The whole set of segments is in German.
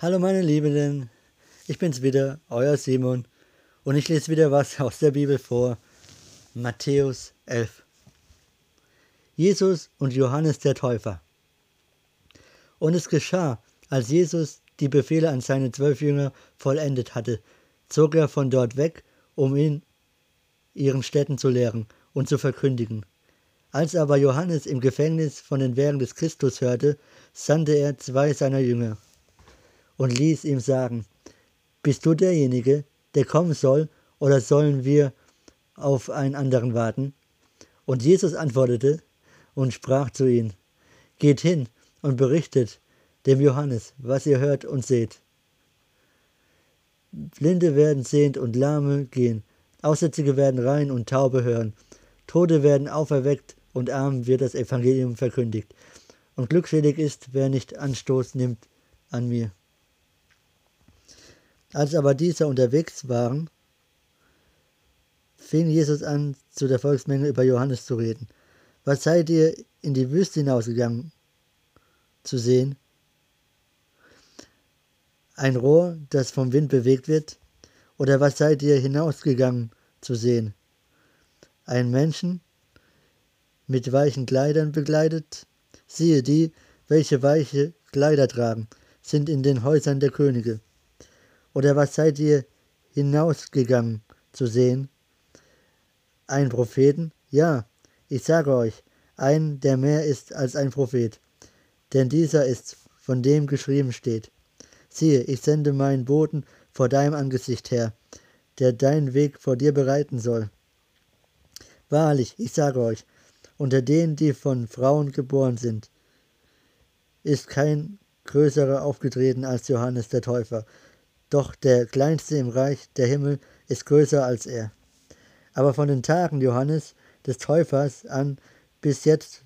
Hallo meine Liebenden, ich bin's wieder, euer Simon, und ich lese wieder was aus der Bibel vor. Matthäus 11. Jesus und Johannes der Täufer. Und es geschah, als Jesus die Befehle an seine zwölf Jünger vollendet hatte, zog er von dort weg, um in ihren Städten zu lehren und zu verkündigen. Als aber Johannes im Gefängnis von den Werken des Christus hörte, sandte er zwei seiner Jünger und ließ ihm sagen, Bist du derjenige, der kommen soll, oder sollen wir auf einen anderen warten? Und Jesus antwortete und sprach zu ihnen, Geht hin und berichtet dem Johannes, was ihr hört und seht. Blinde werden sehend und Lahme gehen, Aussätzige werden rein und Taube hören, Tode werden auferweckt und Armen wird das Evangelium verkündigt. Und glückselig ist, wer nicht Anstoß nimmt an mir. Als aber diese unterwegs waren, fing Jesus an, zu der Volksmenge über Johannes zu reden. Was seid ihr in die Wüste hinausgegangen zu sehen? Ein Rohr, das vom Wind bewegt wird? Oder was seid ihr hinausgegangen zu sehen? Ein Menschen mit weichen Kleidern bekleidet? Siehe, die, welche weiche Kleider tragen, sind in den Häusern der Könige. Oder was seid ihr hinausgegangen zu sehen? Ein Propheten? Ja, ich sage euch, ein, der mehr ist als ein Prophet. Denn dieser ist, von dem geschrieben steht. Siehe, ich sende meinen Boten vor deinem Angesicht her, der deinen Weg vor dir bereiten soll. Wahrlich, ich sage euch, unter denen, die von Frauen geboren sind, ist kein größerer aufgetreten als Johannes der Täufer, doch der Kleinste im Reich der Himmel ist größer als er. Aber von den Tagen Johannes des Täufers an bis jetzt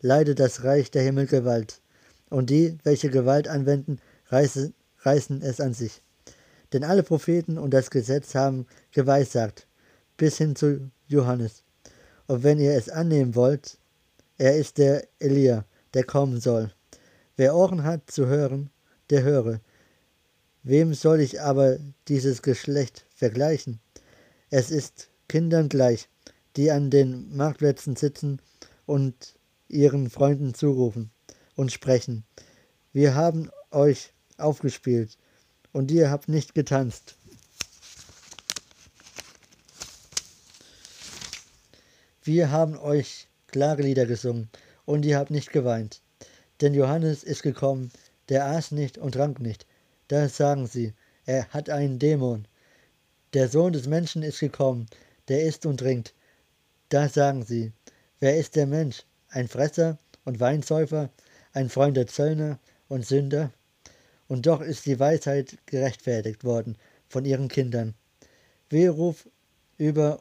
leidet das Reich der Himmel Gewalt, und die, welche Gewalt anwenden, reißen, reißen es an sich. Denn alle Propheten und das Gesetz haben geweissagt, bis hin zu Johannes. Und wenn ihr es annehmen wollt, er ist der Elia, der kommen soll. Wer Ohren hat zu hören, der höre. Wem soll ich aber dieses Geschlecht vergleichen? Es ist Kindern gleich, die an den Marktplätzen sitzen und ihren Freunden zurufen und sprechen. Wir haben euch aufgespielt und ihr habt nicht getanzt. Wir haben euch Klagelieder gesungen und ihr habt nicht geweint. Denn Johannes ist gekommen, der aß nicht und trank nicht, da sagen sie, er hat einen Dämon. Der Sohn des Menschen ist gekommen, der isst und trinkt. Da sagen sie, wer ist der Mensch? Ein Fresser und Weinsäufer, ein Freund der Zöllner und Sünder? Und doch ist die Weisheit gerechtfertigt worden von ihren Kindern. Wehruf über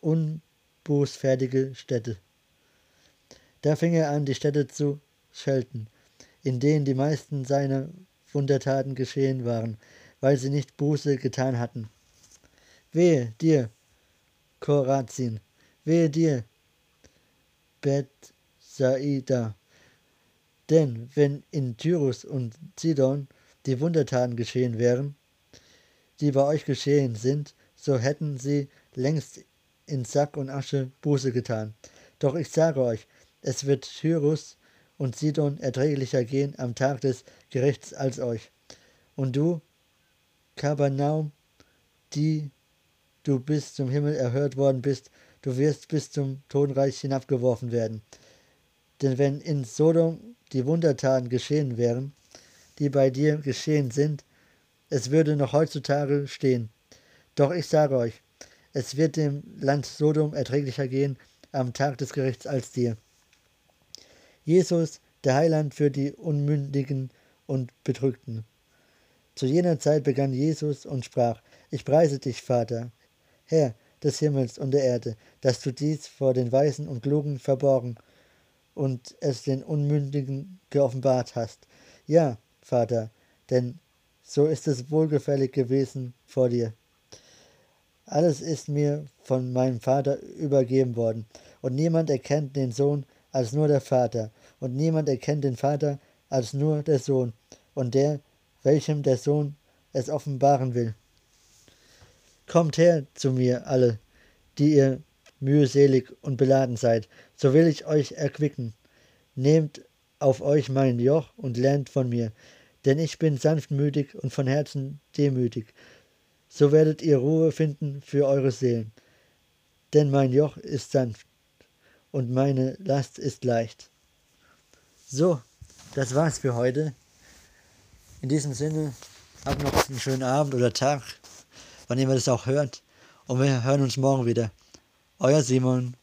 unbußfertige Städte. Da fing er an, die Städte zu schelten, in denen die meisten seiner Wundertaten geschehen waren, weil sie nicht Buße getan hatten. Wehe dir, Korazin, wehe dir, Bethsaida. Denn wenn in Tyrus und Sidon die Wundertaten geschehen wären, die bei euch geschehen sind, so hätten sie längst in Sack und Asche Buße getan. Doch ich sage euch, es wird Tyrus und Sidon erträglicher gehen am Tag des Gerichts als euch. Und du, Kapernaum, die du bis zum Himmel erhört worden bist, du wirst bis zum Totenreich hinabgeworfen werden. Denn wenn in Sodom die Wundertaten geschehen wären, die bei dir geschehen sind, es würde noch heutzutage stehen. Doch ich sage euch, es wird dem Land Sodom erträglicher gehen am Tag des Gerichts als dir. Jesus, der Heiland für die Unmündigen und Betrügten. Zu jener Zeit begann Jesus und sprach, ich preise dich, Vater, Herr des Himmels und der Erde, dass du dies vor den Weisen und Klugen verborgen und es den Unmündigen geoffenbart hast. Ja, Vater, denn so ist es wohlgefällig gewesen vor dir. Alles ist mir von meinem Vater übergeben worden, und niemand erkennt den Sohn als nur der Vater, und niemand erkennt den Vater als nur der Sohn, und der, welchem der Sohn es offenbaren will. Kommt her zu mir alle, die ihr mühselig und beladen seid, so will ich euch erquicken. Nehmt auf euch mein Joch und lernt von mir, denn ich bin sanftmütig und von Herzen demütig. So werdet ihr Ruhe finden für eure Seelen. Denn mein Joch ist sanft und meine Last ist leicht. So, das war's für heute. In diesem Sinne, habt noch einen schönen Abend oder Tag, wann immer das auch hört. Und wir hören uns morgen wieder. Euer Simon.